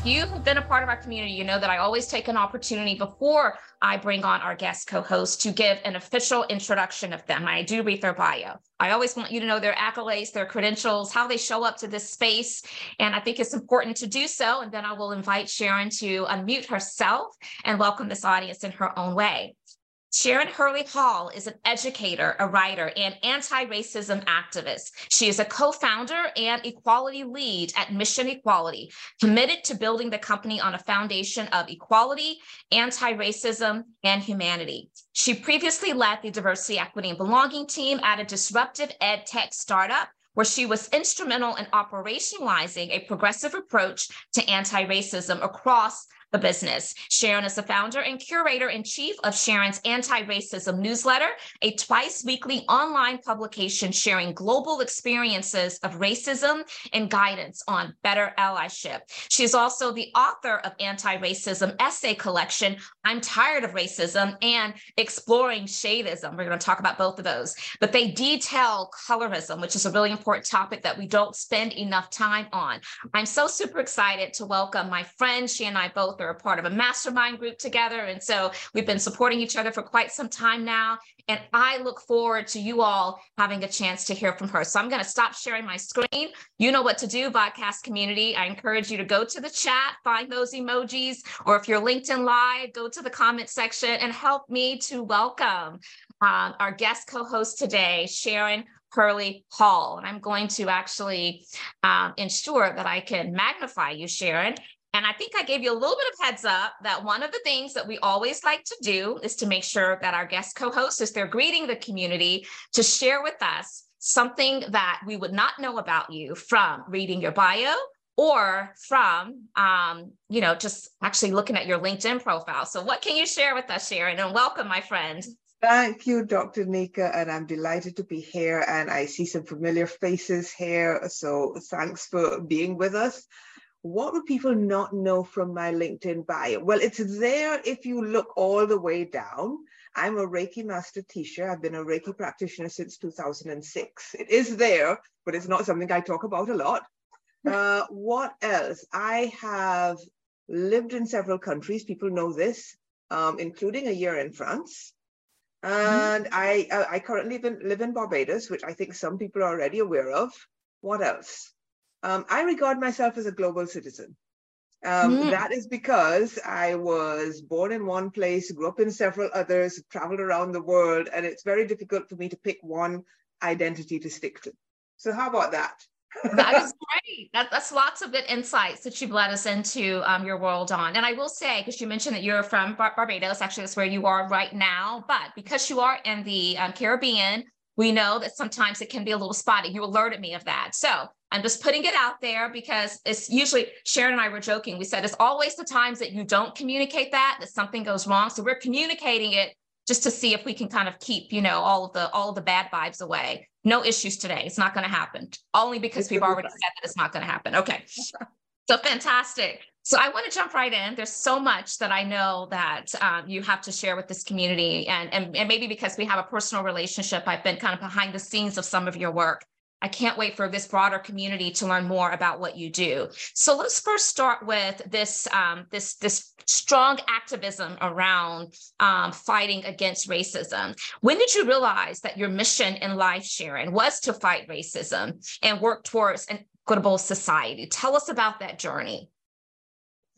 If you have been a part of our community, you know that I always take an opportunity before I bring on our guest co host to give an official introduction of them. I do read their bio. I always want you to know their accolades, their credentials, how they show up to this space. And I think it's important to do so. And then I will invite Sharon to unmute herself and welcome this audience in her own way. Sharon Hurley Hall is an educator, a writer, and anti racism activist. She is a co founder and equality lead at Mission Equality, committed to building the company on a foundation of equality, anti racism, and humanity. She previously led the diversity, equity, and belonging team at a disruptive ed tech startup where she was instrumental in operationalizing a progressive approach to anti racism across the business. Sharon is the founder and curator in chief of Sharon's Anti Racism newsletter, a twice weekly online publication sharing global experiences of racism and guidance on better allyship. She's also the author of Anti Racism essay collection, I'm Tired of Racism, and Exploring Shadeism. We're going to talk about both of those, but they detail colorism, which is a really important topic that we don't spend enough time on. I'm so super excited to welcome my friend. She and I both are a part of a mastermind group together. And so we've been supporting each other for quite some time now. And I look forward to you all having a chance to hear from her. So I'm going to stop sharing my screen. You know what to do, podcast community. I encourage you to go to the chat, find those emojis, or if you're LinkedIn Live, go to the comment section and help me to welcome um, our guest co host today, Sharon Hurley Hall. And I'm going to actually um, ensure that I can magnify you, Sharon, and I think I gave you a little bit of heads up that one of the things that we always like to do is to make sure that our guest co-hosts, as they're greeting the community, to share with us something that we would not know about you from reading your bio or from um, you know just actually looking at your linkedin profile so what can you share with us sharon and welcome my friend Thank you, Dr. Nika, and I'm delighted to be here. And I see some familiar faces here. So thanks for being with us what would people not know from my LinkedIn bio? Well, it's there if you look all the way down. I'm a Reiki master teacher. I've been a Reiki practitioner since 2006. It is there, but it's not something I talk about a lot. Uh, what else? I have lived in several countries. People know this, um, including a year in France. And mm-hmm. I, uh, I currently live in, live in Barbados, which I think some people are already aware of. What else? Um, I regard myself as a global citizen. Um, mm. That is because I was born in one place, grew up in several others, traveled around the world, and it's very difficult for me to pick one identity to stick to. So, how about that? that is great. That, that's lots of good insights that you've led us into um, your world on. And I will say, because you mentioned that you're from Bar- Barbados, actually, that's where you are right now. But because you are in the um, Caribbean, we know that sometimes it can be a little spotty. You alerted me of that. So I'm just putting it out there because it's usually Sharon and I were joking. We said it's always the times that you don't communicate that that something goes wrong. So we're communicating it just to see if we can kind of keep, you know, all of the all of the bad vibes away. No issues today. It's not going to happen. Only because it's we've already said that it's not going to happen. Okay. so fantastic. So I want to jump right in. There's so much that I know that um, you have to share with this community, and, and and maybe because we have a personal relationship, I've been kind of behind the scenes of some of your work. I can't wait for this broader community to learn more about what you do. So let's first start with this um, this this strong activism around um, fighting against racism. When did you realize that your mission in life, Sharon, was to fight racism and work towards an equitable society? Tell us about that journey.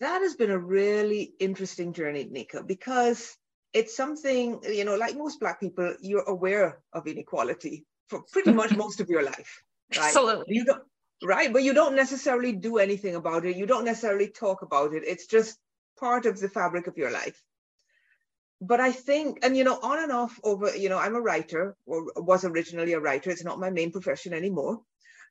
That has been a really interesting journey, Nika, because it's something you know, like most Black people, you're aware of inequality for pretty much most of your life. Right? Absolutely. You don't, right, but you don't necessarily do anything about it. You don't necessarily talk about it. It's just part of the fabric of your life. But I think, and you know, on and off over, you know, I'm a writer or was originally a writer. It's not my main profession anymore.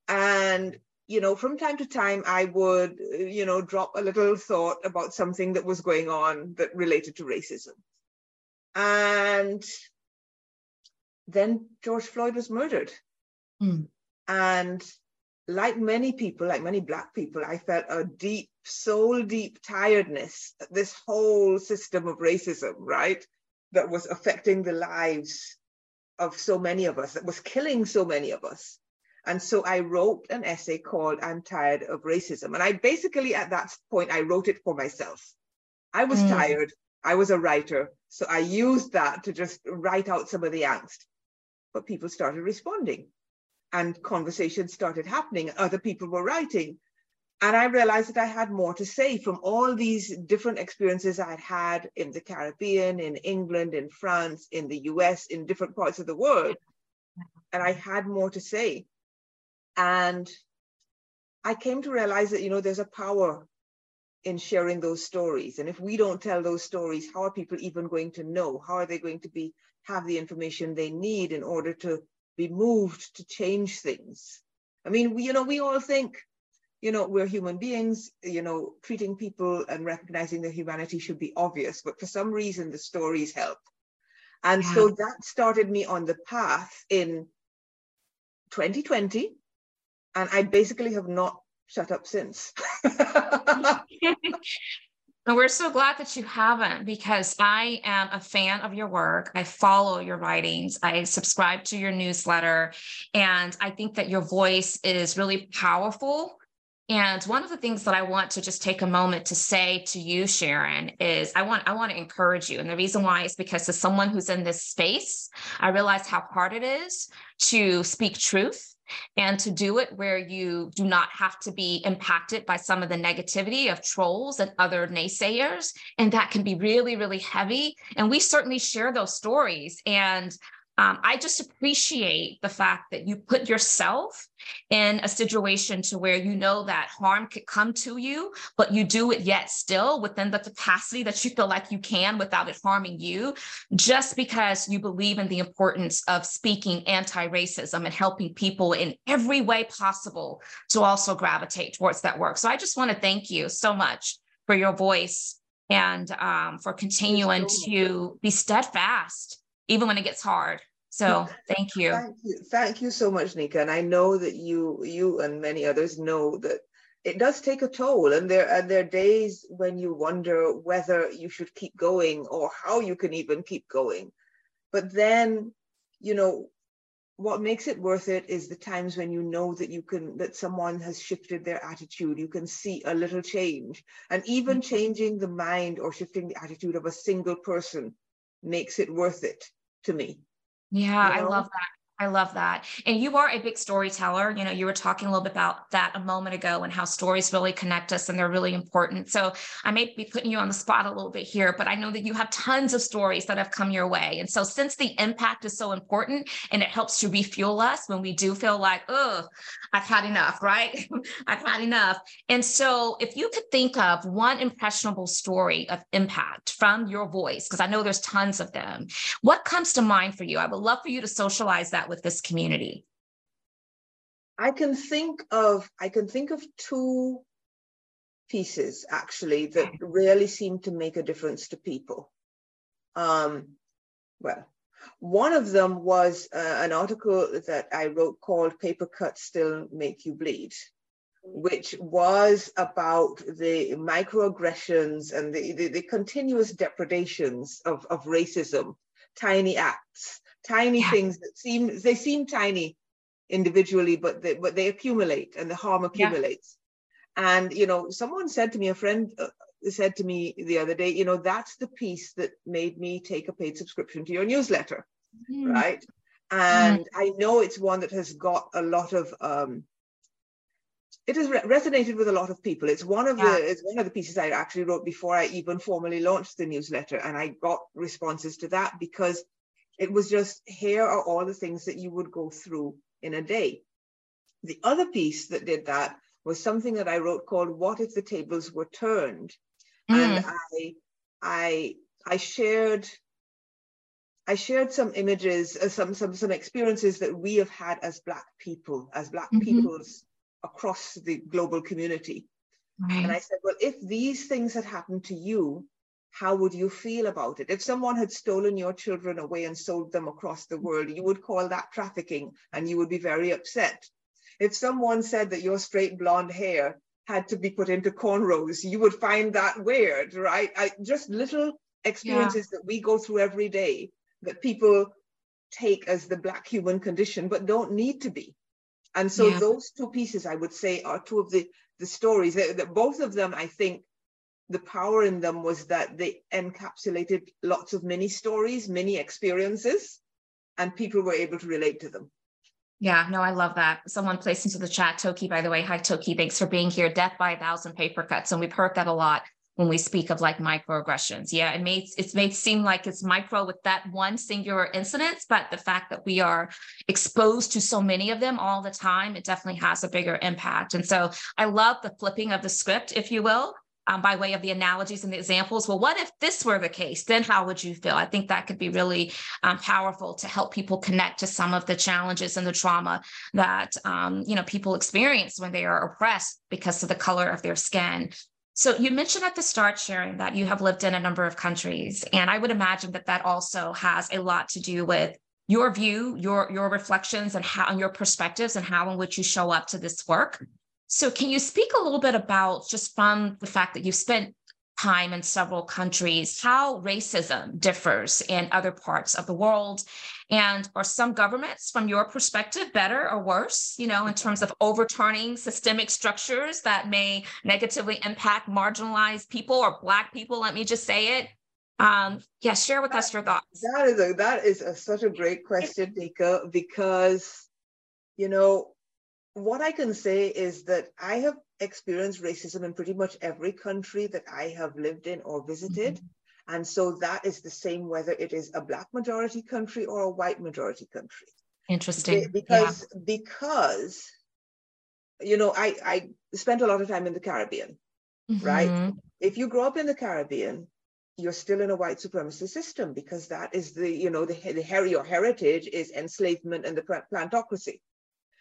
And, you know, from time to time, I would, you know, drop a little thought about something that was going on that related to racism. And then George Floyd was murdered. Mm. And like many people, like many Black people, I felt a deep, soul deep tiredness, this whole system of racism, right? That was affecting the lives of so many of us, that was killing so many of us. And so I wrote an essay called I'm Tired of Racism. And I basically, at that point, I wrote it for myself. I was mm. tired. I was a writer. So I used that to just write out some of the angst. But people started responding and conversations started happening. Other people were writing. And I realized that I had more to say from all these different experiences I'd had in the Caribbean, in England, in France, in the US, in different parts of the world. And I had more to say. And I came to realize that, you know, there's a power in sharing those stories. And if we don't tell those stories, how are people even going to know? How are they going to be have the information they need in order to be moved to change things? I mean, we, you know, we all think, you know, we're human beings, you know, treating people and recognizing their humanity should be obvious, but for some reason the stories help. And yeah. so that started me on the path in 2020 and I basically have not shut up since. And we're so glad that you haven't because I am a fan of your work. I follow your writings. I subscribe to your newsletter. And I think that your voice is really powerful. And one of the things that I want to just take a moment to say to you, Sharon, is I want I want to encourage you. And the reason why is because as someone who's in this space, I realize how hard it is to speak truth and to do it where you do not have to be impacted by some of the negativity of trolls and other naysayers. And that can be really, really heavy. And we certainly share those stories. And um, I just appreciate the fact that you put yourself in a situation to where you know that harm could come to you, but you do it yet still within the capacity that you feel like you can without it harming you, just because you believe in the importance of speaking anti-racism and helping people in every way possible to also gravitate towards that work. So I just want to thank you so much for your voice and um, for continuing to be steadfast even when it gets hard. So thank you. Thank you. Thank you so much, Nika. And I know that you you and many others know that it does take a toll and there and there are days when you wonder whether you should keep going or how you can even keep going. But then, you know, what makes it worth it is the times when you know that you can that someone has shifted their attitude you can see a little change and even mm-hmm. changing the mind or shifting the attitude of a single person makes it worth it to me. Yeah, you know? I love that. I love that. And you are a big storyteller. You know, you were talking a little bit about that a moment ago and how stories really connect us and they're really important. So I may be putting you on the spot a little bit here, but I know that you have tons of stories that have come your way. And so since the impact is so important and it helps to refuel us when we do feel like, oh, I've had enough, right? I've had enough. And so if you could think of one impressionable story of impact from your voice, because I know there's tons of them, what comes to mind for you? I would love for you to socialize that with this community? I can think of I can think of two pieces actually that really seem to make a difference to people. Um, well, one of them was uh, an article that I wrote called Paper Cuts Still Make You Bleed, which was about the microaggressions and the, the, the continuous depredations of, of racism, tiny acts tiny yeah. things that seem they seem tiny individually, but they but they accumulate and the harm accumulates. Yeah. And you know, someone said to me, a friend uh, said to me the other day, you know, that's the piece that made me take a paid subscription to your newsletter, mm. right? And mm. I know it's one that has got a lot of um, it has re- resonated with a lot of people. It's one of yeah. the it's one of the pieces I actually wrote before I even formally launched the newsletter, and I got responses to that because it was just here are all the things that you would go through in a day. The other piece that did that was something that I wrote called What If the Tables Were Turned? Mm. And I I I shared I shared some images, uh, some some some experiences that we have had as Black people, as Black mm-hmm. peoples across the global community. Right. And I said, well, if these things had happened to you, how would you feel about it? If someone had stolen your children away and sold them across the world, you would call that trafficking and you would be very upset. if someone said that your straight blonde hair had to be put into cornrows, you would find that weird, right? I, just little experiences yeah. that we go through every day that people take as the black human condition, but don't need to be. And so yeah. those two pieces, I would say, are two of the, the stories that, that both of them, I think, the power in them was that they encapsulated lots of mini stories, mini experiences, and people were able to relate to them. Yeah, no, I love that. Someone placed into the chat, Toki, by the way. Hi, Toki. Thanks for being here. Death by a thousand paper cuts. And we've heard that a lot when we speak of like microaggressions. Yeah, it made it's made seem like it's micro with that one singular incident, but the fact that we are exposed to so many of them all the time, it definitely has a bigger impact. And so I love the flipping of the script, if you will, um, by way of the analogies and the examples. Well, what if this were the case? Then how would you feel? I think that could be really um, powerful to help people connect to some of the challenges and the trauma that um, you know people experience when they are oppressed because of the color of their skin. So you mentioned at the start, Sharon, that you have lived in a number of countries, and I would imagine that that also has a lot to do with your view, your your reflections, and how and your perspectives, and how in which you show up to this work. So, can you speak a little bit about just from the fact that you've spent time in several countries, how racism differs in other parts of the world? And are some governments, from your perspective, better or worse, you know, in terms of overturning systemic structures that may negatively impact marginalized people or Black people? Let me just say it. Um, yeah, share with us your thoughts. That is a, that is a, such a great question, Nika, because you know what I can say is that I have experienced racism in pretty much every country that I have lived in or visited. Mm-hmm. And so that is the same whether it is a black majority country or a white majority country. Interesting. Because yeah. because you know, I, I spent a lot of time in the Caribbean, mm-hmm. right? If you grow up in the Caribbean, you're still in a white supremacist system because that is the, you know, the, the your heritage is enslavement and the plantocracy.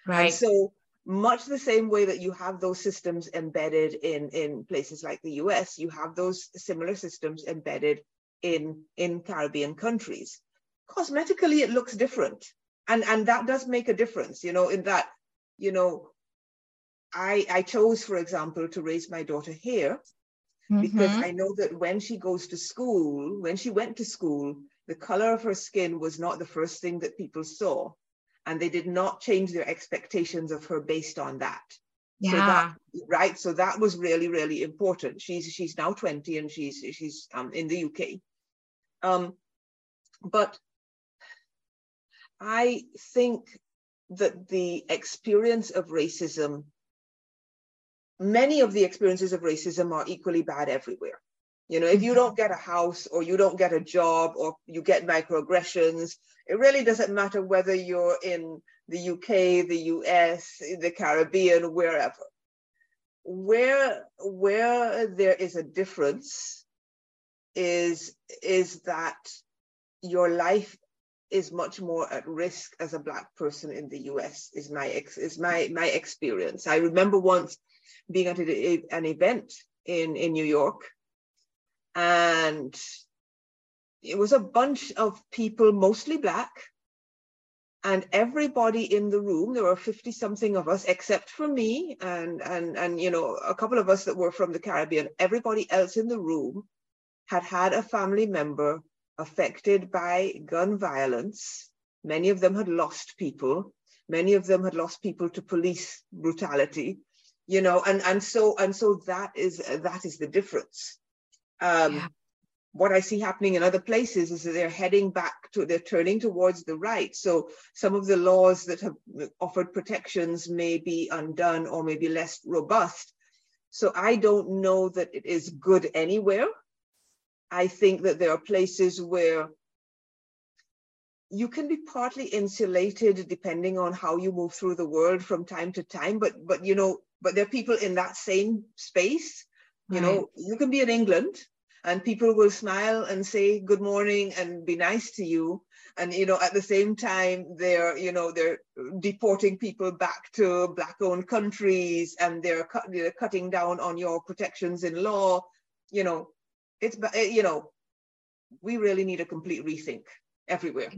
Right. And so much the same way that you have those systems embedded in, in places like the US, you have those similar systems embedded in, in Caribbean countries. Cosmetically, it looks different. And, and that does make a difference, you know, in that, you know, I, I chose, for example, to raise my daughter here mm-hmm. because I know that when she goes to school, when she went to school, the color of her skin was not the first thing that people saw and they did not change their expectations of her based on that. Yeah. So that, right. So that was really, really important. She's she's now 20 and she's she's um, in the UK. Um, but I think that the experience of racism, many of the experiences of racism are equally bad everywhere. You know, if you don't get a house or you don't get a job or you get microaggressions, it really doesn't matter whether you're in the UK, the US, the Caribbean, wherever. Where where there is a difference is is that your life is much more at risk as a black person in the US is my ex, is my my experience. I remember once being at a, an event in in New York and it was a bunch of people, mostly black, and everybody in the room there were 50 something of us except for me and and and you know a couple of us that were from the caribbean. Everybody else in the room had had a family member affected by gun violence. Many of them had lost people. Many of them had lost people to police brutality you know and and so and so that is that is the difference um, yeah. What I see happening in other places is that they're heading back to, they're turning towards the right. So some of the laws that have offered protections may be undone or may be less robust. So I don't know that it is good anywhere. I think that there are places where you can be partly insulated depending on how you move through the world from time to time but but you know but there are people in that same space you know, you can be in England and people will smile and say good morning and be nice to you. And, you know, at the same time, they're, you know, they're deporting people back to black owned countries and they're, they're cutting down on your protections in law. You know, it's, eh, you know, we really need a complete rethink everywhere.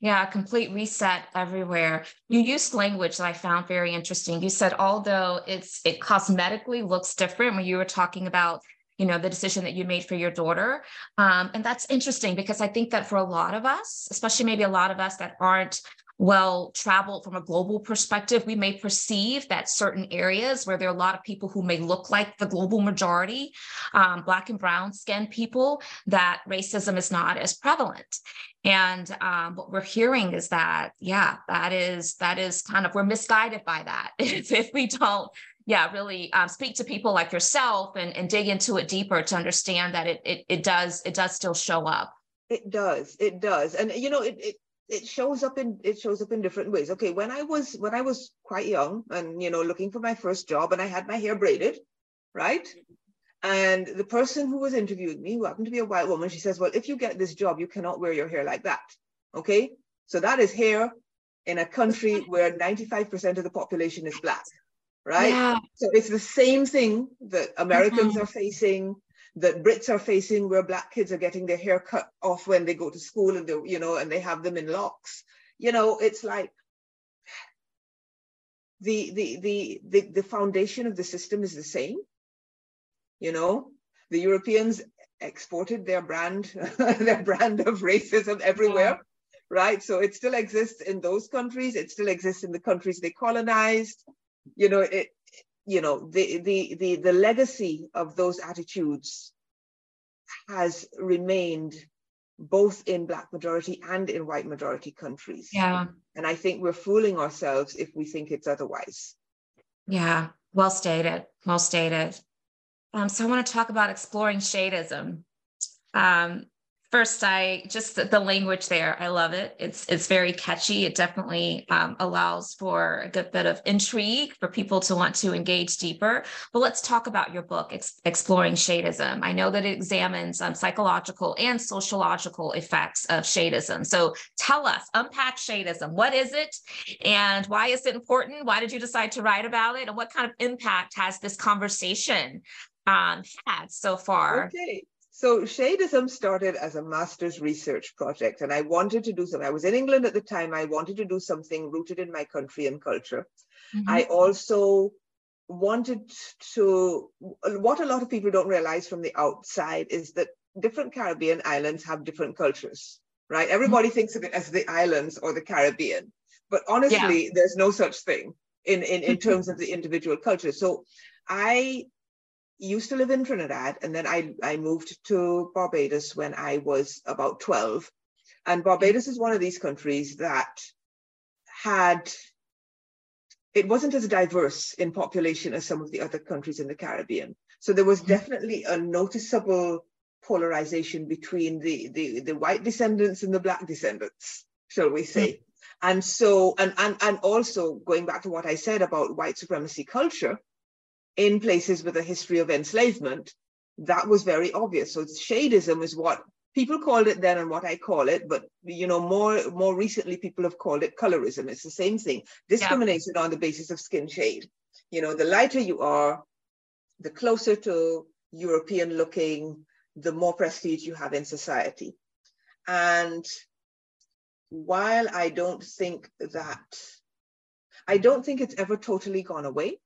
Yeah, complete reset everywhere. You used language that I found very interesting. You said although it's it cosmetically looks different when you were talking about you know the decision that you made for your daughter um, and that's interesting because i think that for a lot of us especially maybe a lot of us that aren't well traveled from a global perspective, we may perceive that certain areas where there are a lot of people who may look like the global majority, um, Black and brown skinned people, that racism is not as prevalent. And um, what we're hearing is that, yeah, that is that is kind of we're misguided by that if, if we don't yeah, really um, speak to people like yourself and, and dig into it deeper to understand that it, it it does it does still show up. It does, it does, and you know it, it it shows up in it shows up in different ways. Okay when i was when i was quite young and you know looking for my first job and i had my hair braided right? And the person who was interviewing me who happened to be a white woman she says well if you get this job you cannot wear your hair like that. Okay? So that is hair in a country where 95% of the population is black right yeah. so it's the same thing that americans mm-hmm. are facing that Brits are facing where black kids are getting their hair cut off when they go to school and they, you know, and they have them in locks. You know, it's like the the the the, the foundation of the system is the same. You know, the Europeans exported their brand, their brand of racism everywhere. Yeah. Right. So it still exists in those countries. It still exists in the countries they colonized. You know, it you know the the the the legacy of those attitudes has remained both in black majority and in white majority countries. Yeah. And i think we're fooling ourselves if we think it's otherwise. Yeah. Well stated. Well stated. Um, so i want to talk about exploring shadeism um, First, I just the language there. I love it. It's it's very catchy. It definitely um, allows for a good bit of intrigue for people to want to engage deeper. But let's talk about your book, Ex- Exploring Shadeism. I know that it examines um, psychological and sociological effects of shadeism. So tell us, unpack shadeism. What is it, and why is it important? Why did you decide to write about it, and what kind of impact has this conversation um, had so far? Okay. So Shadeism started as a master's research project, and I wanted to do something. I was in England at the time. I wanted to do something rooted in my country and culture. Mm-hmm. I also wanted to, what a lot of people don't realize from the outside is that different Caribbean islands have different cultures, right? Everybody mm-hmm. thinks of it as the islands or the Caribbean, but honestly, yeah. there's no such thing in, in, in terms of the individual culture. So I used to live in Trinidad, and then I, I moved to Barbados when I was about 12. And Barbados is one of these countries that had, it wasn't as diverse in population as some of the other countries in the Caribbean. So there was mm-hmm. definitely a noticeable polarization between the, the, the white descendants and the black descendants, shall we say. Mm-hmm. And so, and, and, and also going back to what I said about white supremacy culture, in places with a history of enslavement, that was very obvious. So shadeism is what people called it then and what I call it, but you know, more more recently people have called it colorism. It's the same thing. Discrimination yeah. on the basis of skin shade. You know, the lighter you are, the closer to European looking, the more prestige you have in society. And while I don't think that I don't think it's ever totally gone away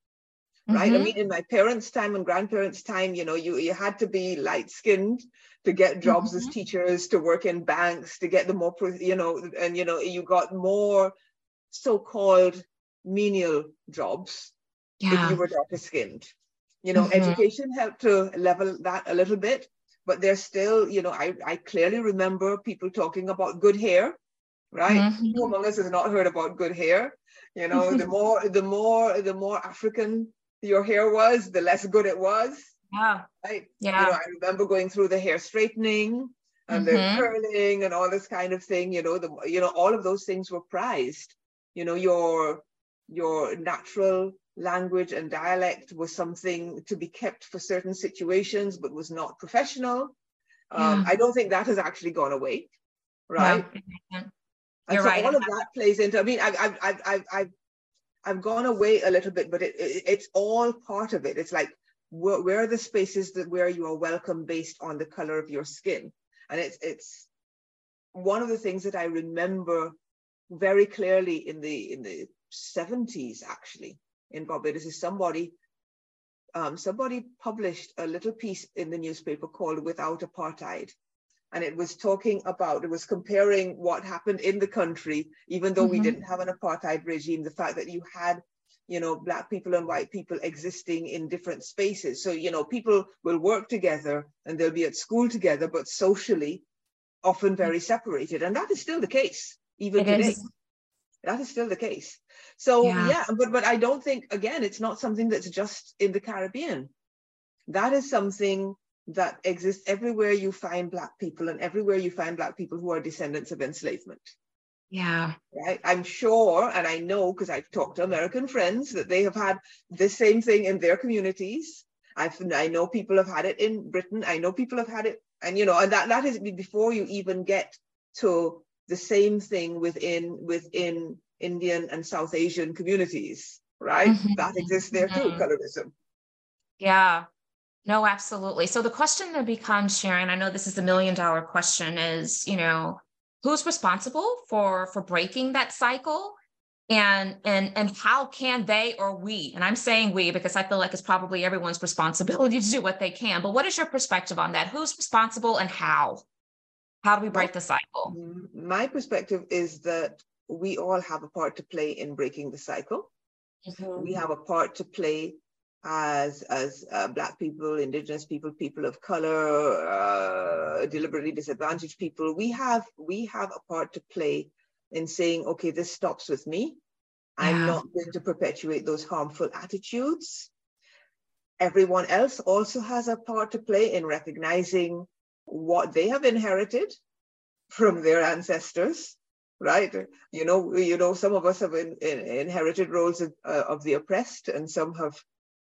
right? Mm-hmm. I mean, in my parents' time and grandparents' time, you know, you, you had to be light skinned to get jobs mm-hmm. as teachers, to work in banks, to get the more, you know, and, you know, you got more so called menial jobs yeah. if you were darker skinned. You know, mm-hmm. education helped to level that a little bit, but there's still, you know, I, I clearly remember people talking about good hair, right? Mm-hmm. Who among us has not heard about good hair? You know, the more, the more, the more African your hair was, the less good it was. Yeah. Right. Yeah. You know, I remember going through the hair straightening and mm-hmm. the curling and all this kind of thing. You know, the you know all of those things were prized. You know, your your natural language and dialect was something to be kept for certain situations, but was not professional. Um, yeah. I don't think that has actually gone away, right? Yeah. And so right. all of that plays into. I mean, I've I've I've I've I've gone away a little bit, but it, it, it's all part of it. It's like where, where are the spaces that where you are welcome based on the color of your skin, and it's it's one of the things that I remember very clearly in the in the 70s actually in Barbados is somebody um, somebody published a little piece in the newspaper called Without Apartheid. And it was talking about, it was comparing what happened in the country, even though mm-hmm. we didn't have an apartheid regime, the fact that you had, you know, Black people and white people existing in different spaces. So, you know, people will work together and they'll be at school together, but socially, often very separated. And that is still the case, even it today. Is. That is still the case. So yeah. yeah, but but I don't think again it's not something that's just in the Caribbean. That is something that exists everywhere you find black people and everywhere you find black people who are descendants of enslavement. Yeah. Right. I'm sure, and I know because I've talked to American friends that they have had the same thing in their communities. I've I know people have had it in Britain. I know people have had it, and you know, and that that is before you even get to the same thing within within Indian and South Asian communities, right? Mm-hmm. That exists there too, mm-hmm. colorism. Yeah. No, absolutely. So the question that becomes, Sharon, I know this is a million dollar question, is you know, who's responsible for for breaking that cycle? And and and how can they or we, and I'm saying we because I feel like it's probably everyone's responsibility to do what they can. But what is your perspective on that? Who's responsible and how? How do we break the cycle? My perspective is that we all have a part to play in breaking the cycle. Mm-hmm. We have a part to play as as uh, black people indigenous people people of color uh, deliberately disadvantaged people. We have we have a part to play in saying okay this stops with me. Yeah. i'm not going to perpetuate those harmful attitudes. Everyone else also has a part to play in recognizing what they have inherited from their ancestors right? You know you know some of us have in, in, inherited roles of, uh, of the oppressed and some have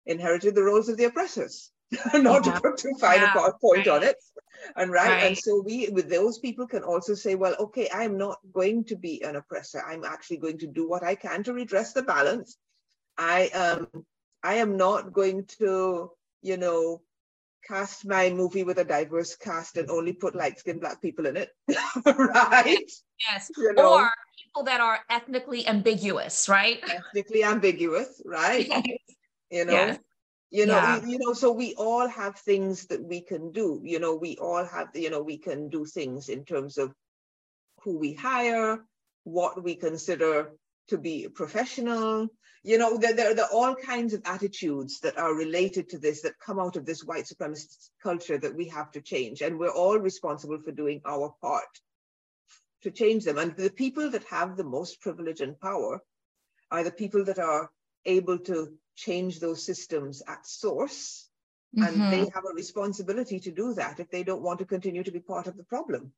inherited the roles of the oppressors not yeah. to put too fine yeah. a point right. on it and right? right? and so we with those people can also say well okay i'm not going to be an oppressor i'm actually going to do what i can to redress the balance i um i am not going to you know cast my movie with a diverse cast and only put light skinned black people in it right yes you know? or people that are ethnically ambiguous right ethnically ambiguous right yes. You know yes. you know yeah. you, you know so we all have things that we can do you know we all have you know we can do things in terms of who we hire what we consider to be professional you know, there, there, there, are all kinds of attitudes that are related to this that come out of this white supremacist culture that we have to change. And we're all responsible for doing our part to change them. And the people that have the most privilege and power are the people that are able to change those systems at source. Mm-hmm. And they have a responsibility to do that if they don't want to continue to be part of the problem.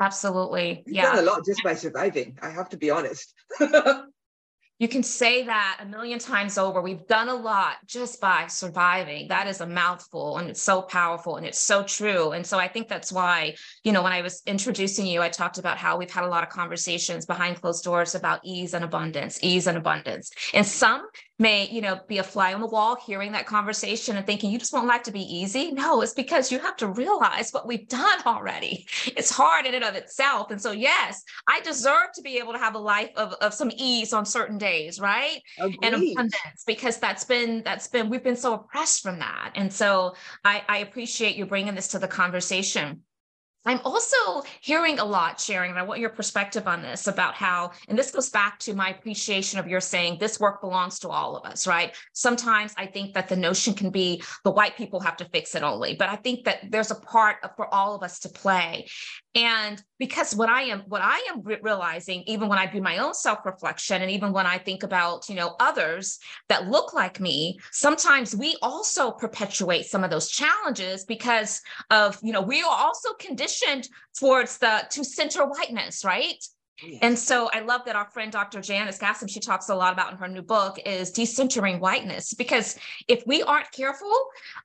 Absolutely. Yeah. done a lot just by surviving. I have to be honest. You can say that a million times over. We've done a lot just by surviving. That is a mouthful and it's so powerful and it's so true. And so I think that's why, you know, when I was introducing you, I talked about how we've had a lot of conversations behind closed doors about ease and abundance, ease and abundance. And some may you know be a fly on the wall hearing that conversation and thinking you just want life to be easy? No it's because you have to realize what we've done already. It's hard in and of itself. And so yes i deserve to be able to have a life of, of some ease on certain days right? Agreed. and abundance because that's been that's been we've been so oppressed from that. And so i i appreciate you bringing this to the conversation I'm also hearing a lot, Sharon, and I want your perspective on this about how, and this goes back to my appreciation of your saying this work belongs to all of us, right? Sometimes I think that the notion can be the white people have to fix it only, but I think that there's a part for all of us to play. And because what I am, what I am re- realizing, even when I do my own self-reflection, and even when I think about, you know, others that look like me, sometimes we also perpetuate some of those challenges because of, you know, we are also conditioned towards the to center whiteness, right? And so I love that our friend Dr. Janice Gassam, she talks a lot about in her new book is decentering whiteness. Because if we aren't careful,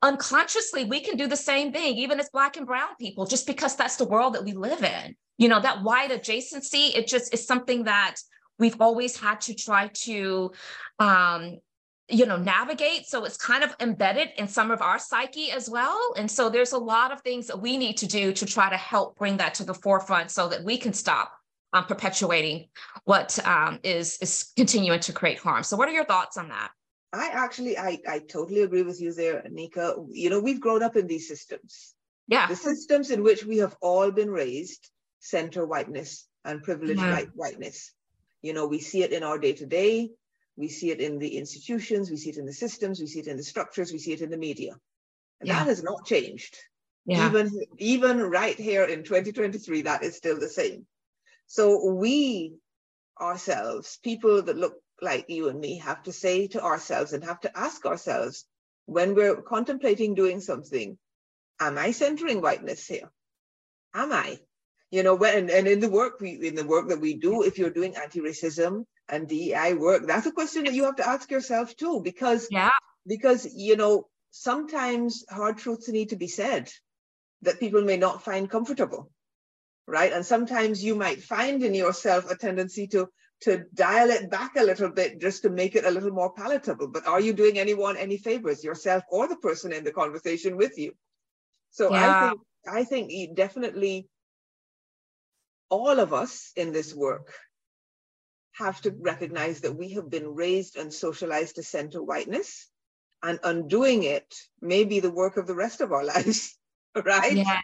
unconsciously we can do the same thing, even as black and brown people, just because that's the world that we live in. You know, that white adjacency, it just is something that we've always had to try to um, you know navigate so it's kind of embedded in some of our psyche as well and so there's a lot of things that we need to do to try to help bring that to the forefront so that we can stop um, perpetuating what um, is is continuing to create harm. So, what are your thoughts on that? I actually, I, I totally agree with you there, Nika. You know, we've grown up in these systems. Yeah. The systems in which we have all been raised center whiteness and privilege yeah. whiteness. You know, we see it in our day to day. We see it in the institutions. We see it in the systems. We see it in the structures. We see it in the media. And yeah. that has not changed. Yeah. Even, even right here in 2023, that is still the same. So we ourselves, people that look like you and me, have to say to ourselves and have to ask ourselves when we're contemplating doing something, am I centering whiteness here? Am I? You know, when and in the work we in the work that we do, if you're doing anti-racism and DEI work, that's a question that you have to ask yourself too, because yeah, because you know, sometimes hard truths need to be said that people may not find comfortable right? And sometimes you might find in yourself a tendency to to dial it back a little bit just to make it a little more palatable. But are you doing anyone any favors, yourself or the person in the conversation with you? So yeah. I think I think definitely all of us in this work have to recognize that we have been raised and socialized to center whiteness and undoing it may be the work of the rest of our lives right yes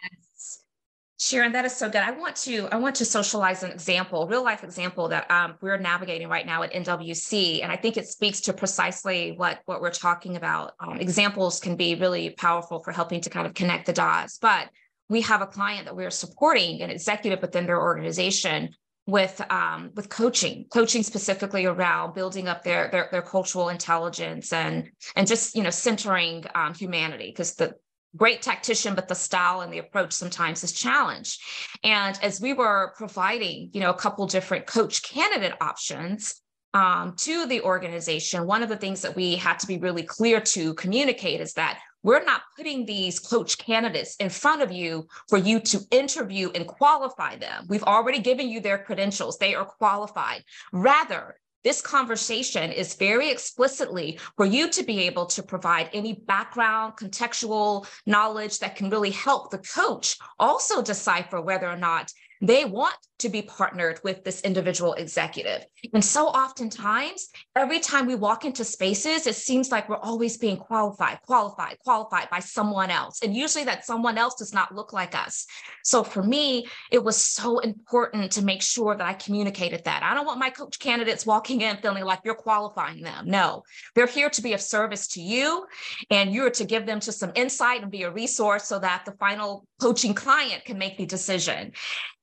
Sharon, that is so good. I want to I want to socialize an example, real life example that um, we're navigating right now at NWC, and I think it speaks to precisely what what we're talking about. Um, examples can be really powerful for helping to kind of connect the dots. But we have a client that we're supporting, an executive within their organization, with um, with coaching, coaching specifically around building up their their, their cultural intelligence and and just you know centering um, humanity because the great tactician, but the style and the approach sometimes is challenged. And as we were providing, you know, a couple different coach candidate options um, to the organization, one of the things that we had to be really clear to communicate is that we're not putting these coach candidates in front of you for you to interview and qualify them. We've already given you their credentials, they are qualified. Rather, this conversation is very explicitly for you to be able to provide any background, contextual knowledge that can really help the coach also decipher whether or not they want to be partnered with this individual executive. And so oftentimes, every time we walk into spaces, it seems like we're always being qualified, qualified, qualified by someone else. And usually that someone else does not look like us. So for me, it was so important to make sure that I communicated that. I don't want my coach candidates walking in feeling like you're qualifying them. No, they're here to be of service to you and you're to give them just some insight and be a resource so that the final coaching client can make the decision.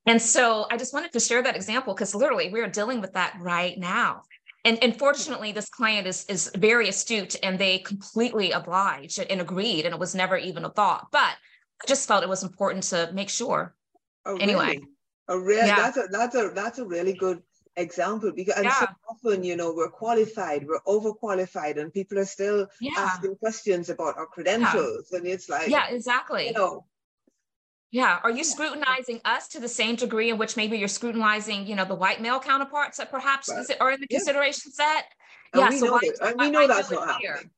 And so I just wanted to share that example because literally we are dealing with that right now. And, and fortunately, this client is, is very astute and they completely obliged and agreed, and it was never even a thought. But I just felt it was important to make sure. Oh, anyway, really? Oh, really? Yeah. That's a that's a that's a really good example because and yeah. so often you know we're qualified we're overqualified and people are still yeah. asking questions about our credentials yeah. and it's like yeah exactly you know yeah. Are you scrutinizing us to the same degree in which maybe you're scrutinizing, you know, the white male counterparts that perhaps right. is, are in the yeah. consideration set? And yeah. We so know why, that, why, we know that's not happening.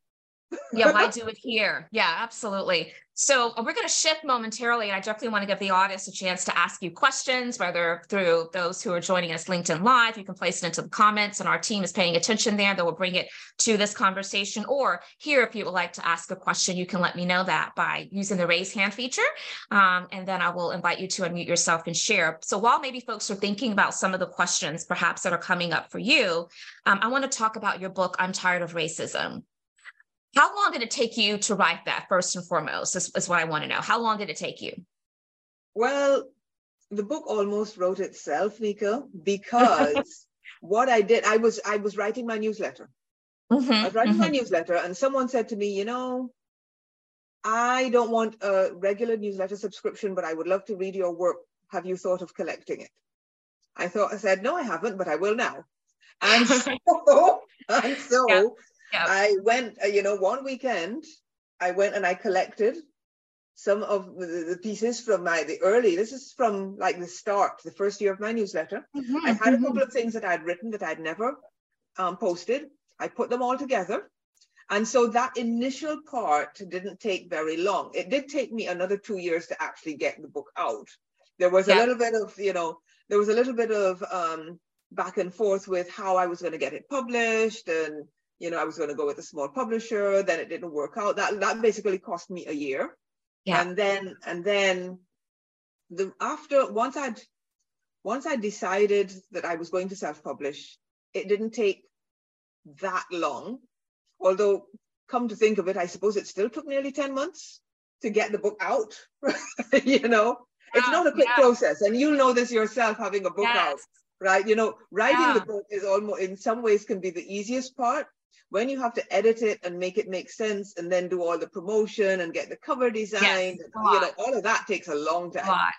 Yeah. Why do it here? Yeah, absolutely. So uh, we're going to shift momentarily, I definitely want to give the audience a chance to ask you questions, whether through those who are joining us LinkedIn Live, you can place it into the comments, and our team is paying attention there. That will bring it to this conversation. Or here, if you would like to ask a question, you can let me know that by using the raise hand feature, um, and then I will invite you to unmute yourself and share. So while maybe folks are thinking about some of the questions perhaps that are coming up for you, um, I want to talk about your book, I'm Tired of Racism. How long did it take you to write that first and foremost? Is, is what I want to know. How long did it take you? Well, the book almost wrote itself, Nika, because what I did, I was I was writing my newsletter. Mm-hmm, I was writing mm-hmm. my newsletter, and someone said to me, you know, I don't want a regular newsletter subscription, but I would love to read your work. Have you thought of collecting it? I thought I said, no, I haven't, but I will now. And so, and so yeah. I went, uh, you know, one weekend, I went and I collected some of the, the, pieces from my the early. This is from like the start, the first year of my newsletter. Mm-hmm, I had mm-hmm. a couple of things that I'd written that I'd never um, posted. I put them all together. And so that initial part didn't take very long. It did take me another two years to actually get the book out. There was yeah. a little bit of, you know, there was a little bit of um, back and forth with how I was going to get it published and you know I was going to go with a small publisher then it didn't work out that that basically cost me a year yeah and then and then the after once I'd once I decided that I was going to self-publish it didn't take that long although come to think of it I suppose it still took nearly 10 months to get the book out you know it's ah, not a quick yeah. process and you know this yourself having a book yes. out right? You know, writing yeah. the book is almost, in some ways, can be the easiest part. When you have to edit it and make it make sense, and then do all the promotion and get the cover designed, yes, you know, all of that takes a long time. A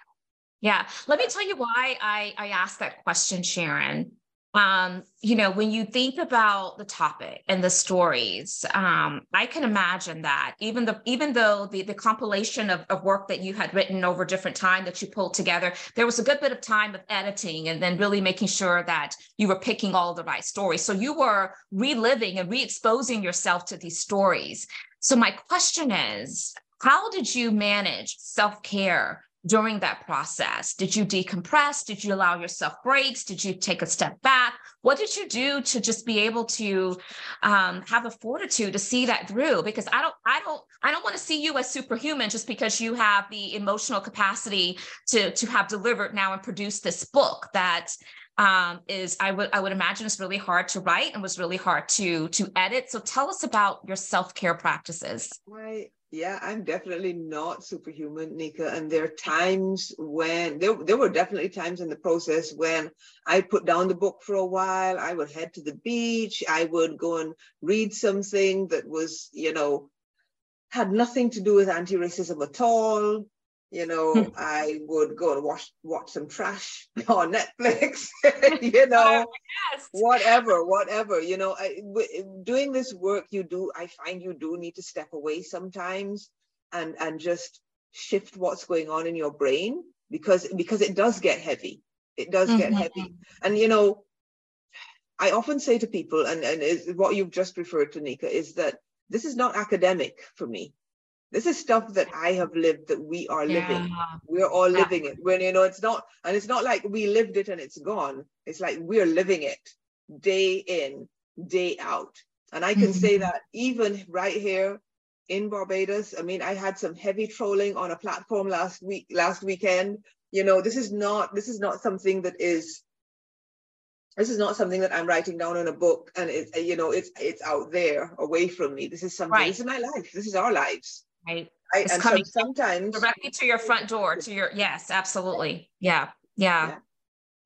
yeah. Let me tell you why I, I asked that question, Sharon um, you know, when you think about the topic and the stories, um, I can imagine that even the even though the the compilation of, of work that you had written over different time that you pulled together, there was a good bit of time of editing and then really making sure that you were picking all the right stories. So you were reliving and re-exposing yourself to these stories. So my question is, how did you manage self-care during that process? Did you decompress? Did you allow yourself breaks? Did you take a step back? What did you do to just be able to um, have the fortitude to see that through? Because I don't, I don't, I don't want to see you as superhuman just because you have the emotional capacity to to have delivered now and produced this book that um, is I would I would imagine it's really hard to write and was really hard to to edit. So tell us about your self care practices. Right. Yeah, I'm definitely not superhuman, Nika. And there are times when there, there were definitely times in the process when I put down the book for a while. I would head to the beach. I would go and read something that was, you know, had nothing to do with anti-racism at all you know. I would go and watch watch some trash on Netflix, you know, whatever, whatever, you know. I, w- doing this work, you do. I find you do need to step away sometimes and and just shift what's going on in your brain because because it does get heavy. It does mm-hmm. get heavy, and you know, I often say to people, and and what you've just referred to, Nika, is that this is not academic for me this is stuff that I have lived that we are living. Yeah. We're all living yeah. it. When you know it's not, and it's not like we lived it and it's gone. It's like we're living it day in, day out. And I can mm-hmm. say that even right here in Barbados, I mean, I had some heavy trolling on a platform last week, last weekend. You know, this is not this is not something that is this is not something that I'm writing down in a book and it's you know it's it's out there away from me. This is something right. this is my life. This is our lives right? Right. and coming so sometimes directly to your front door, to your yes, absolutely. Yeah. Yeah. yeah.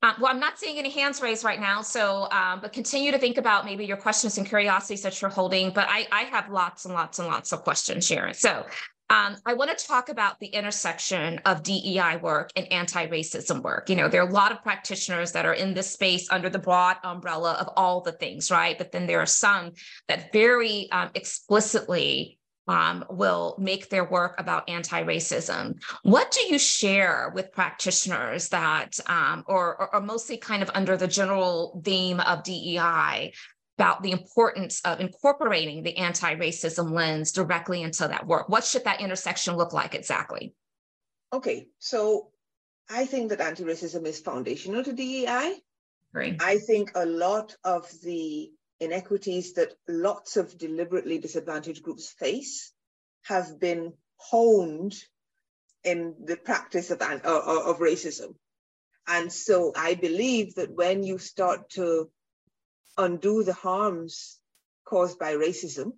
Um, well, I'm not seeing any hands raised right now, so um, but continue to think about maybe your questions and curiosities that you're holding. But I, I have lots and lots and lots of questions, Sharon. So um, I want to talk about the intersection of DEI work and anti-racism work. You know, there are a lot of practitioners that are in this space under the broad umbrella of all the things, right? But then there are some that very um, explicitly um, will make their work about anti-racism. What do you share with practitioners that, um, or, or mostly kind of under the general theme of DEI, about the importance of incorporating the anti-racism lens directly into that work? What should that intersection look like exactly? Okay, so I think that anti-racism is foundational to DEI. Great. I think a lot of the inequities that lots of deliberately disadvantaged groups face have been honed in the practice of, of, of racism. And so I believe that when you start to undo the harms caused by racism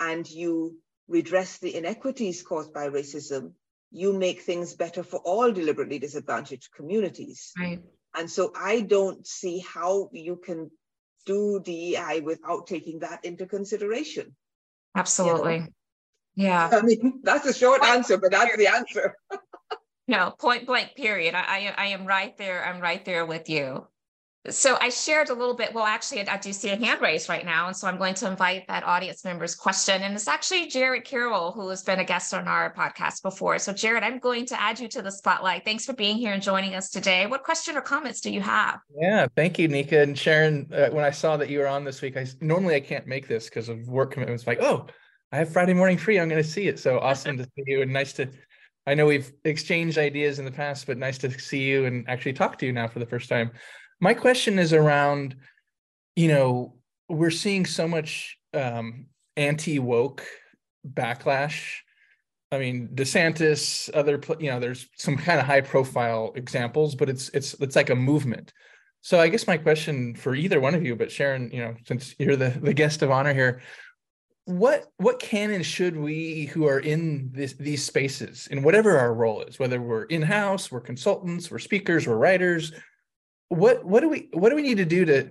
and you redress the inequities caused by racism, you make things better for all deliberately disadvantaged communities. Right. And so I don't see how you can do DEI without taking that into consideration. Absolutely. You know? Yeah. I mean, that's a short point answer, but that's the answer. no, point blank, period. I, I, I am right there. I'm right there with you. So I shared a little bit. Well, actually, I do see a hand raised right now. And so I'm going to invite that audience member's question. And it's actually Jared Carroll, who has been a guest on our podcast before. So, Jared, I'm going to add you to the spotlight. Thanks for being here and joining us today. What question or comments do you have? Yeah, thank you, Nika. And Sharon, uh, when I saw that you were on this week, I normally I can't make this because of work commitments. Like, oh, I have Friday morning free. I'm going to see it. So awesome to see you and nice to I know we've exchanged ideas in the past, but nice to see you and actually talk to you now for the first time. My question is around, you know, we're seeing so much um, anti woke backlash. I mean, DeSantis, other, you know, there's some kind of high profile examples, but it's it's it's like a movement. So I guess my question for either one of you, but Sharon, you know, since you're the the guest of honor here, what what can and should we who are in this, these spaces in whatever our role is, whether we're in house, we're consultants, we're speakers, we're writers, what what do we what do we need to do to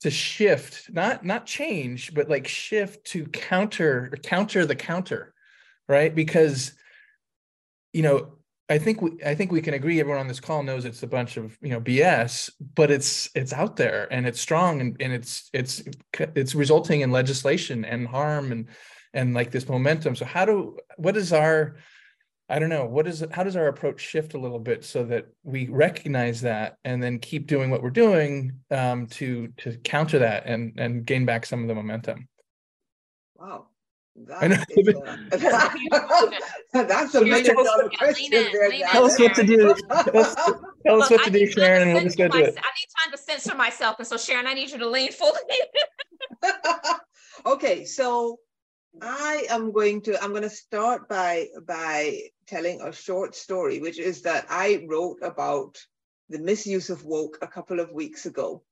to shift not not change but like shift to counter counter the counter right? Because you know i think we i think we can agree everyone on this call knows it's a bunch of you know bs but it's it's out there and it's strong and, and it's it's it's resulting in legislation and harm and and like this momentum. So how do what is our I don't know what is it, how does our approach shift a little bit so that we recognize that and then keep doing what we're doing um, to to counter that and and gain back some of the momentum. Wow. That is, uh, that's a million dollar question there. Tell us what to do. Tell us, tell us what to do, Sharon, and we'll just go do it. I need time to censor myself, and so Sharon, I need you to lean fully. okay, so I am going to I'm going to start by by telling a short story, which is that I wrote about the misuse of woke a couple of weeks ago.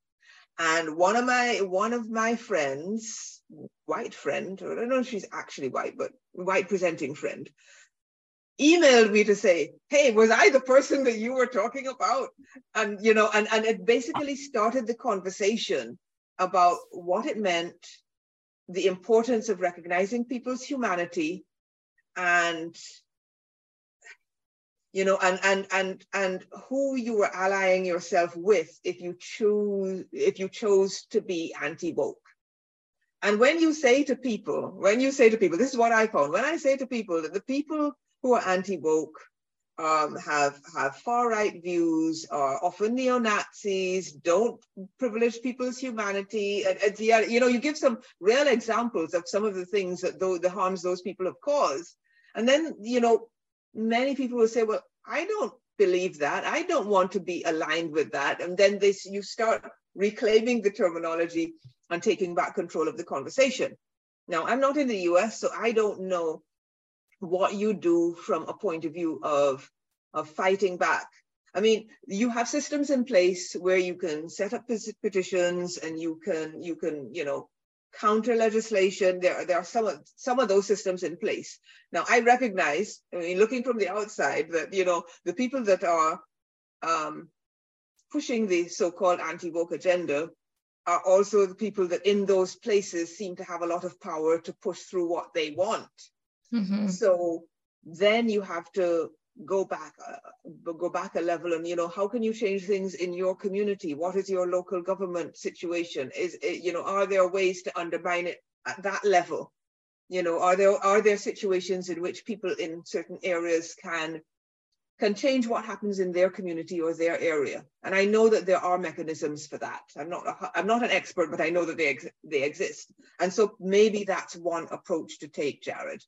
And one of my one of my friends, white friend, I don't know if she's actually white, but white presenting friend, emailed me to say, hey, was I the person that you were talking about? And you know, and, and it basically started the conversation about what it meant the importance of recognizing people's humanity and you know and and and and who you were allying yourself with if you choose if you chose to be anti-woke. And when you say to people when you say to people this is what i found when i say to people that the people who are anti-woke um, have have far right views, are often neo Nazis, don't privilege people's humanity, and, and yeah, you know, you give some real examples of some of the things that though the harms those people have caused, and then you know, many people will say, well, I don't believe that, I don't want to be aligned with that, and then this you start reclaiming the terminology and taking back control of the conversation. Now, I'm not in the U.S., so I don't know what you do from a point of view of, of fighting back. I mean, you have systems in place where you can set up petitions and you can, you can, you know, counter legislation. There, are, there are some of, some of those systems in place. Now, I recognize, I mean, looking from the outside, that you know the people that are um, pushing the so-called anti-woke agenda are also the people that in those places seem to have a lot of power to push through what they want. Mm-hmm. So then you have to go back uh, go back a level and you know how can you change things in your community? What is your local government situation? Is it, you know are there ways to undermine it at that level? You know are there are there situations in which people in certain areas can can change what happens in their community or their area? And i know that there are mechanisms for that. I'm not a, i'm not an expert but i know that they ex- they exist. And so maybe that's one approach to take jared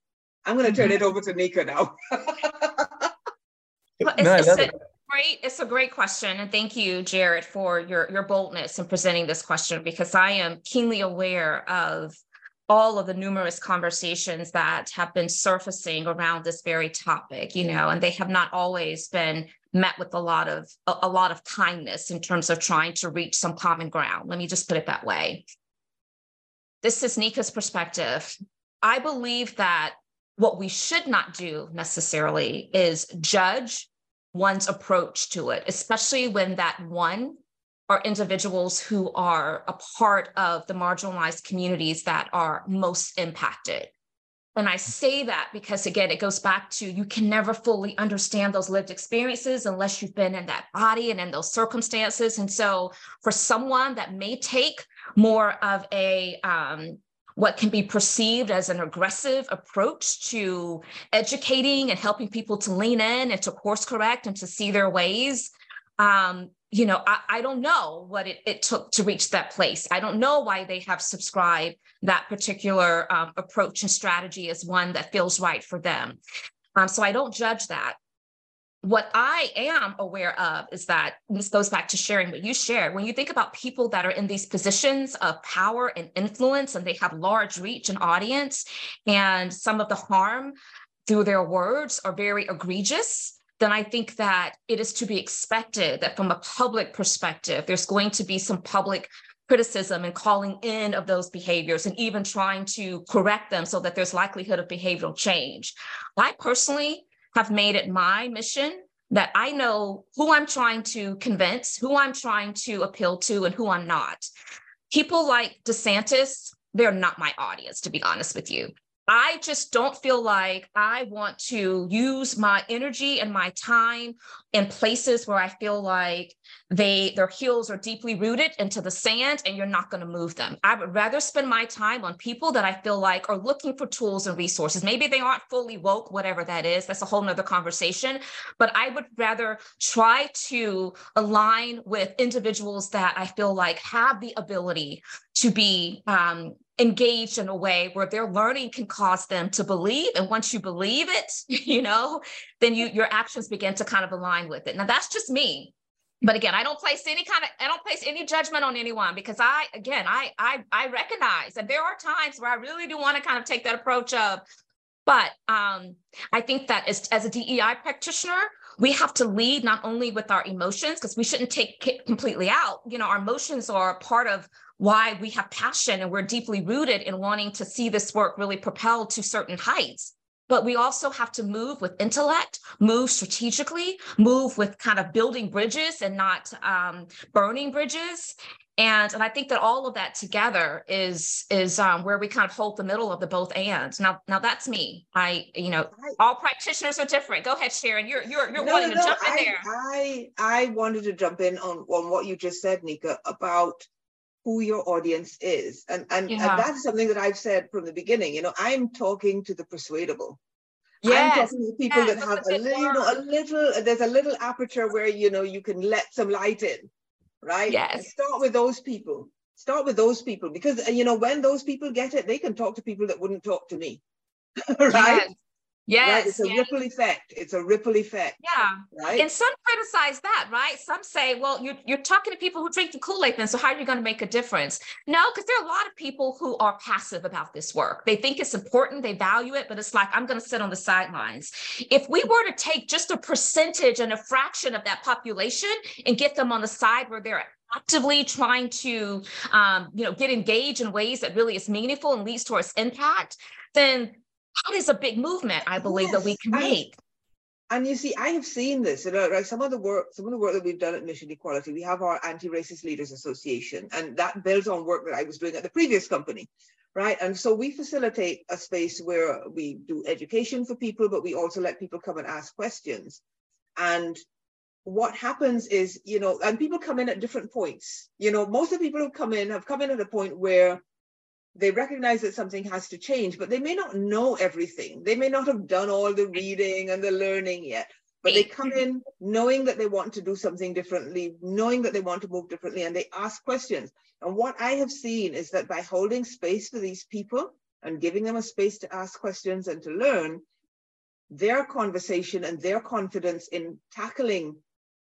I'm going to turn mm-hmm. it over to Nika now. well, it's, it's a great, it's a great question, and thank you, Jared, for your your boldness in presenting this question because I am keenly aware of all of the numerous conversations that have been surfacing around this very topic you know and they have not always been met with a lot of a, a, lot of kindness in terms of trying to reach some common ground. Let me just put it that way. This is nika's perspective. I believe that what we should not do necessarily is judge one's approach to it, especially when that one are individuals who are a part of the marginalized communities that are most impacted. And I say that because, again, it goes back to you can never fully understand those lived experiences unless you've been in that body and in those circumstances. And so, for someone that may take more of a um, what can be perceived as an aggressive approach to educating and helping people to lean in and to course correct and to see their ways. Um, you know, I, I, don't know what it, it, took to reach that place. I don't know why they have subscribed that particular um, approach and strategy as one that feels right for them. Um, so I don't judge that. What I am aware of is that this goes back to sharing what you shared. When you think about people that are in these positions of power and influence, and they have large reach and audience, and some of the harm through their words are very egregious, then I think that it is to be expected that from a public perspective, there's going to be some public criticism and calling in of those behaviors and even trying to correct them so that there's likelihood of behavioral change. I personally have made it my mission that I know who I'm trying to convince, who I'm trying to appeal to, and who I'm not. People like DeSantis, they're not my audience, to be honest with you. I just don't feel like I want to use my energy and my time in places where I feel like they their heels are deeply rooted into the sand and you're not going to move them. I would rather spend my time on people that I feel like are looking for tools and resources. Maybe they aren't fully woke, whatever that is. That's a whole nother conversation. But I would rather try to align with individuals that I feel like have the ability to be um, engaged in a way where their learning can cause them to believe and once you believe it you know then you your actions begin to kind of align with it now that's just me but again i don't place any kind of i don't place any judgment on anyone because i again i i, I recognize that there are times where i really do want to kind of take that approach of but um, I think that as, as a DEI practitioner, we have to lead not only with our emotions, because we shouldn't take it completely out. You know, our emotions are part of why we have passion and we're deeply rooted in wanting to see this work really propelled to certain heights. But we also have to move with intellect, move strategically, move with kind of building bridges and not um, burning bridges. And, and I think that all of that together is is um, where we kind of hold the middle of the both and. Now, now that's me. I, you know, all practitioners are different. Go ahead, Sharon. You're you're you're no, wanting no, to jump in there. I I wanted to jump in on on what you just said, Nika, about who your audience is. And, and, yeah. and that's something that I've said from the beginning. You know, I'm talking to the persuadable. Yes. I'm talking to people yes. that have a little, you know, a little, there's a little aperture where, you know, you can let some light in, right? Yes. And start with those people. Start with those people because, uh, you know, when those people get it, they can talk to people that wouldn't talk to me. right? Yes. Yes. Right? It's a ripple effect. It's a ripple effect. Yeah. Right. And some criticize that, right? Some say, well, you're, you're talking to people who drink the Kool-Aid then, so how are you going to make a difference? No, because there are a lot of people who are passive about this work. They think it's important, they value it, but it's like, I'm going to sit on the sidelines. If we were to take just a percentage and a fraction of that population and get them on the side where they're actively trying to um, you know get engaged in ways that really is meaningful and leads towards impact then that is a big movement i believe yes, that we can make. And you see i have seen this you know right some of the work some of the work that we've done at mission equality we have our anti-racist leaders association and that builds on work that i was doing at the previous company right? And so we facilitate a space where we do education for people but we also let people come and ask questions. And what happens is you know and people come in at different points. You know most of the people who come in have come in at a point where they recognize that something has to change, but they may not know everything. They may not have done all the reading and the learning yet, but they come mm-hmm. in knowing that they want to do something differently, knowing that they want to move differently, and they ask questions. And what I have seen is that by holding space for these people and giving them a space to ask questions and to learn, their conversation and their confidence in tackling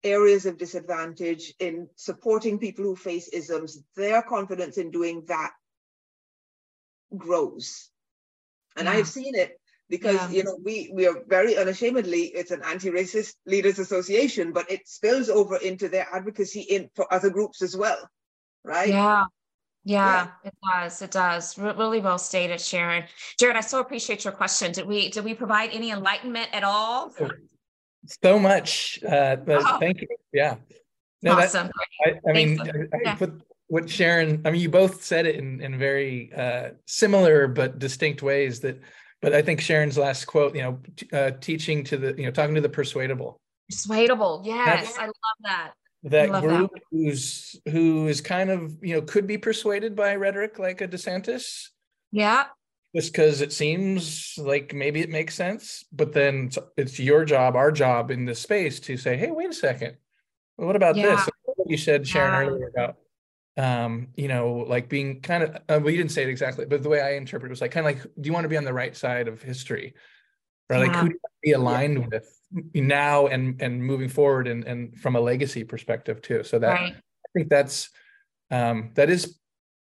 areas of disadvantage, in supporting people who face isms, their confidence in doing that grows. And yeah. I've seen it because yeah. you know we we are very unashamedly it's an anti-racist leaders association but it spills over into their advocacy in for other groups as well right yeah yeah, yeah, it does. It does. really well stated, Sharon. Jared, I so appreciate your question. Did we did we provide any enlightenment at all? So much. Uh, oh. Thank you. Yeah. No, awesome. That, I, I mean, I, I yeah. put what Sharon, I mean, you both said it in, in very uh, similar but distinct ways that, but I think Sharon's last quote, you know, t- uh, teaching to the, you know, talking to the persuadable. Persuadable. Yes. That's, I love that. That love group that. who's, who is kind of, you know, could be persuaded by rhetoric like a DeSantis. Yeah. Just because it seems like maybe it makes sense, but then it's, it's your job, our job in this space to say, hey, wait a second. What about yeah. this? You said, Sharon, yeah. earlier about um you know like being kind of uh, well you didn't say it exactly but the way i interpret it was like kind of like do you want to be on the right side of history or like yeah. who do you want to be aligned yeah. with now and and moving forward and and from a legacy perspective too so that right. i think that's um that is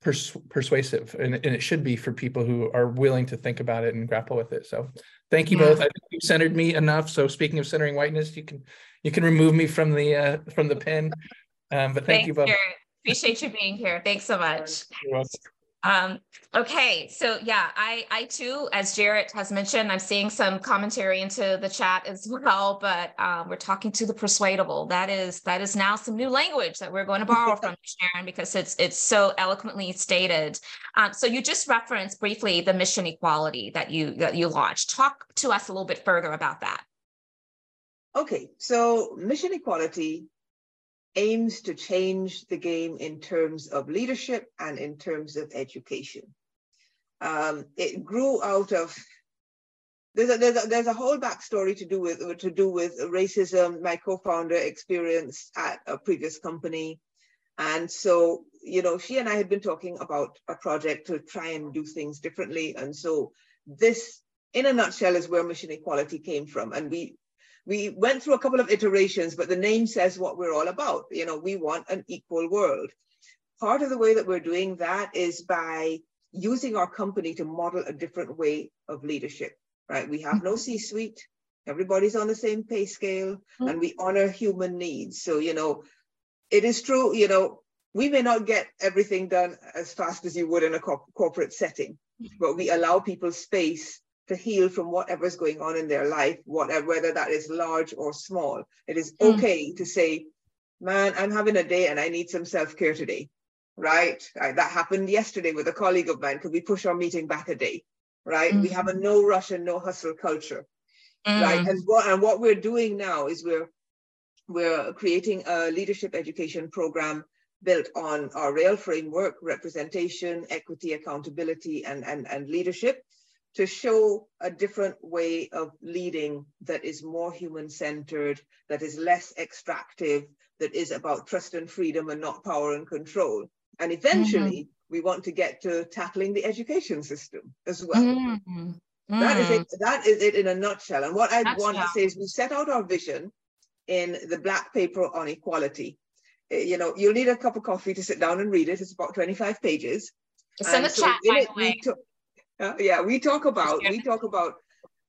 pers- persuasive and, and it should be for people who are willing to think about it and grapple with it so thank you yeah. both i think you've centered me enough so speaking of centering whiteness you can you can remove me from the uh from the pin um but thank Thanks, you both appreciate you being here thanks so much um, okay, so yeah, I I too, as Jared has mentioned, I'm seeing some commentary into the chat as well. But um, we're talking to the persuadable. That is that is now some new language that we're going to borrow from Sharon because it's it's so eloquently stated. Um, so you just referenced briefly the mission equality that you that you launched. Talk to us a little bit further about that. Okay, so mission equality aims to change the game in terms of leadership and in terms of education. Um, it grew out of there's a, there's a, there's a whole backstory to do with to do with racism. My co-founder experienced at a previous company, and so you know she and I had been talking about a project to try and do things differently. And so this, in a nutshell, is where mission equality came from. And we we went through a couple of iterations, but the name says what we're all about. You know, we want an equal world. Part of the way that we're doing that is by using our company to model a different way of leadership, right? We have no C suite, everybody's on the same pay scale, mm-hmm. and we honor human needs. So, you know, it is true, you know, we may not get everything done as fast as you would in a co- corporate setting, but we allow people space to heal from whatever's going on in their life, whatever, whether that is large or small. It is mm. okay mm. to say, man, I'm having a day and I need some self-care today, right? right? That happened yesterday with a colleague of mine. Could we push our meeting back a day, right? Mm. We have a mm-hmm. no rush and no hustle culture, mm. right? And what, and what we're doing now is we're, we're creating a leadership education program built on our rail framework, representation, equity, accountability, and, and, and leadership to show a different way of leading that is more human centered, that is less extractive, that is about trust and freedom and not power and control. And eventually, mm-hmm. we want to get to tackling the education system as well. Mm-hmm. That is it. That is it in a nutshell. And what I That's want to say is we set out our vision in the black paper on equality. Eh, you know, you'll need a cup of coffee to sit down and read it. It's about 25 pages. It's in the so chat, by the way. Took, uh, yeah, we talk about we talk about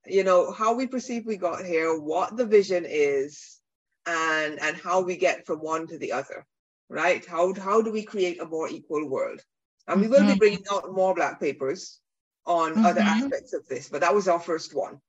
you know how we perceive we got here, what the vision is, and and how we get from one to the other, right? How how do we create a more equal world? And we will mm-hmm. be bringing out more black papers on mm-hmm. other aspects of this, but that was our first one.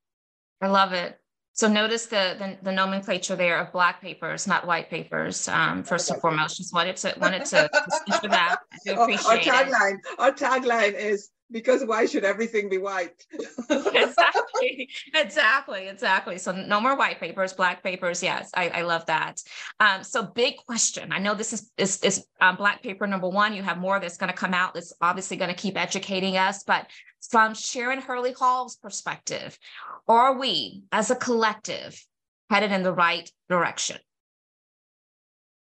I love it. So notice the, the, the nomenclature there of black papers, not white papers. Um, first and foremost, just wanted to wanted to, to for that. I do appreciate our tagline, it. Our tagline is because why should everything be white? exactly, exactly, exactly. So no more white papers, black papers. Yes, I, I love that. Um, so big question. I know this is is, is um, black paper number one. You have more that's going to come out. That's obviously going to keep educating us. But from Sharon Hurley Hall's perspective, are we as a collective headed in the right direction?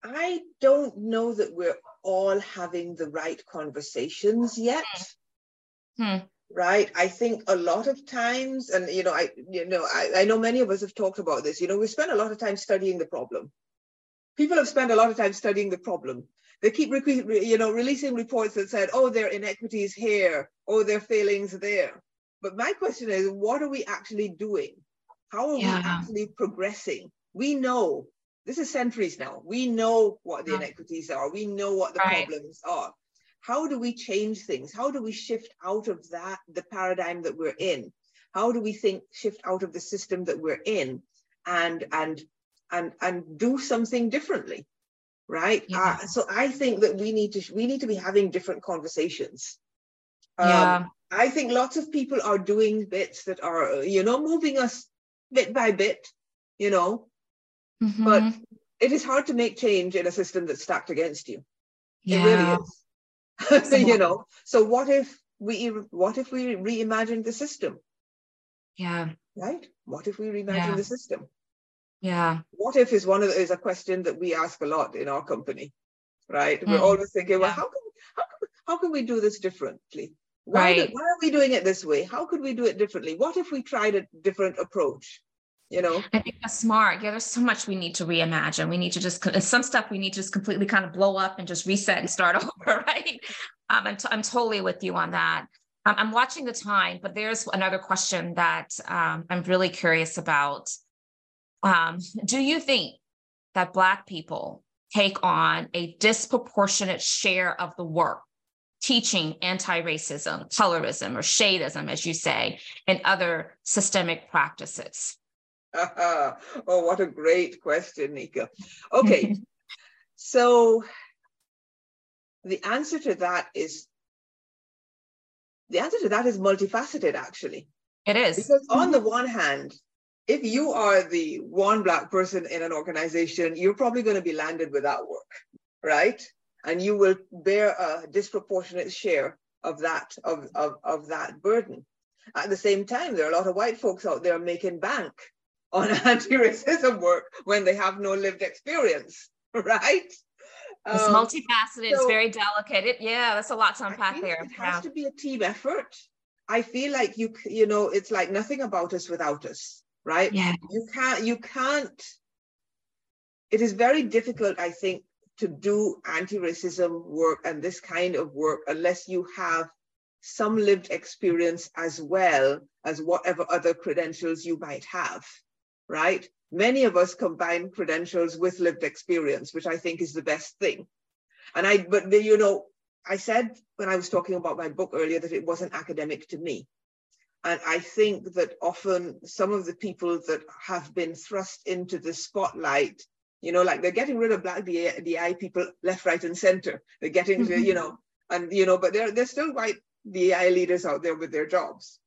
I don't know that we're all having the right conversations yet. Hmm. Right. I think a lot of times, and you know, I you know, I, I know many of us have talked about this. You know, we spend a lot of time studying the problem. People have spent a lot of time studying the problem. They keep you know releasing reports that said, oh, there are inequities here, oh, there are failings there. But my question is, what are we actually doing? How are yeah. we actually progressing? We know this is centuries now. We know what the inequities are. We know what the right. problems are how do we change things? How do we shift out of that, the paradigm that we're in? How do we think, shift out of the system that we're in and, and, and, and do something differently? Right. Yeah. Uh, so I think that we need to, we need to be having different conversations. Um, yeah. I think lots of people are doing bits that are, you know, moving us bit by bit, you know, mm-hmm. but it is hard to make change in a system that's stacked against you. Yeah. It really is. you know so what if we what if we reimagine the system? Yeah. Right? What if we reimagine yeah. the system? Yeah. What if is one of the, is a question that we ask a lot in our company right? Mm. we're always thinking well yeah. how can how can, how can we do this differently? Why, right. do, why are we doing it this way? How could we do it differently? What if we tried a different approach you know? I think that's smart. Yeah there's so much we need to reimagine. We need to just some stuff we need to just completely kind of blow up and just reset and start over right? Um, I'm, t- I'm totally with you on that. Um, i'm watching the time but there's another question that um, i'm really curious about. Um, do you think that black people take on a disproportionate share of the work teaching anti-racism colorism or shadeism as you say and other systemic practices oh, what a great question, Nika. Okay, so the answer to that is the answer to that is multifaceted, actually. It is. Because on mm-hmm. the one hand, if you are the one black person in an organization, you're probably going to be landed without work, right? And you will bear a disproportionate share of that of, of, of that burden. At the same time, there are a lot of white folks out there making bank on anti-racism work when they have no lived experience, right? It's um, multifaceted. So it's very delicate. It, yeah, that's a lot to unpack there. It has to be a team effort. I feel like you, you know, it's like nothing about us without us, right? Yeah. You can't, you can't. It is very difficult, I think, to do anti-racism work and this kind of work unless you have some lived experience as well as whatever other credentials you might have right? Many of us combine credentials with lived experience, which I think is the best thing. And I, but you know, I said when I was talking about my book earlier that it wasn't academic to me. And I think that often some of the people that have been thrust into the spotlight, you know, like they're getting rid of black DI people left, right, and center. They're getting, mm-hmm. you know, and you know, but they're they're still white DI leaders out there with their jobs.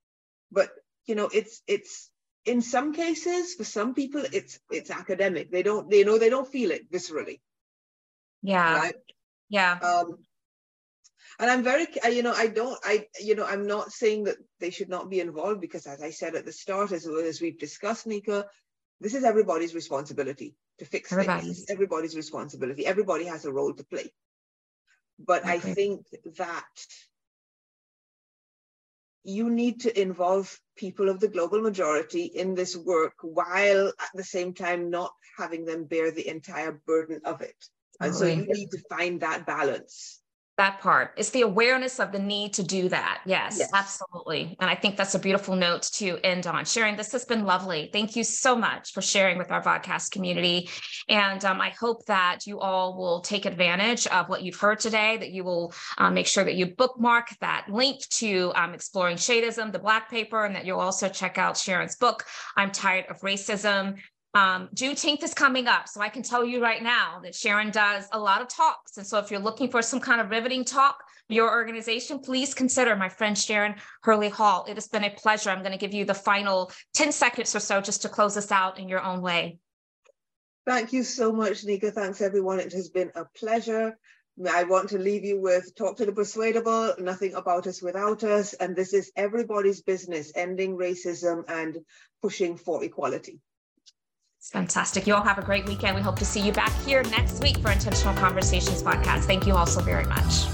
But you know, it's it's in some cases for some people it's it's academic. They don't they know they don't feel it viscerally. Yeah. Right? yeah. Um and i'm very you know i don't i you know i'm not saying that they should not be involved because as i said at the start as well as we've discussed nika this is everybody's responsibility to fix everybody's. things everybody's responsibility. Everybody has a role to play. But okay. i think that you need to involve people of the global majority in this work while at the same time not having them bear the entire burden of it. And so you need to find that balance that part. It's the awareness of the need to do that. Yes, yes, absolutely. And i think that's a beautiful note to end on. Sharon, this has been lovely. Thank you so much for sharing with our podcast community. And um, i hope that you all will take advantage of what you've heard today that you will um, make sure that you bookmark that link to um, exploring shadeism the black paper and that you'll also check out sharon's book i'm tired of racism um, Juneteenth is coming up, so I can tell you right now that Sharon does a lot of talks. And so, if you're looking for some kind of riveting talk for your organization, please consider my friend Sharon Hurley Hall. It has been a pleasure. I'm going to give you the final 10 seconds or so just to close us out in your own way. Thank you so much, Nika. Thanks, everyone. It has been a pleasure. I want to leave you with talk to the persuadable, nothing about us without us. And this is everybody's business, ending racism and pushing for equality. It's fantastic. You all have a great weekend. We hope to see you back here next week for Intentional Conversations podcast. Thank you all so very much.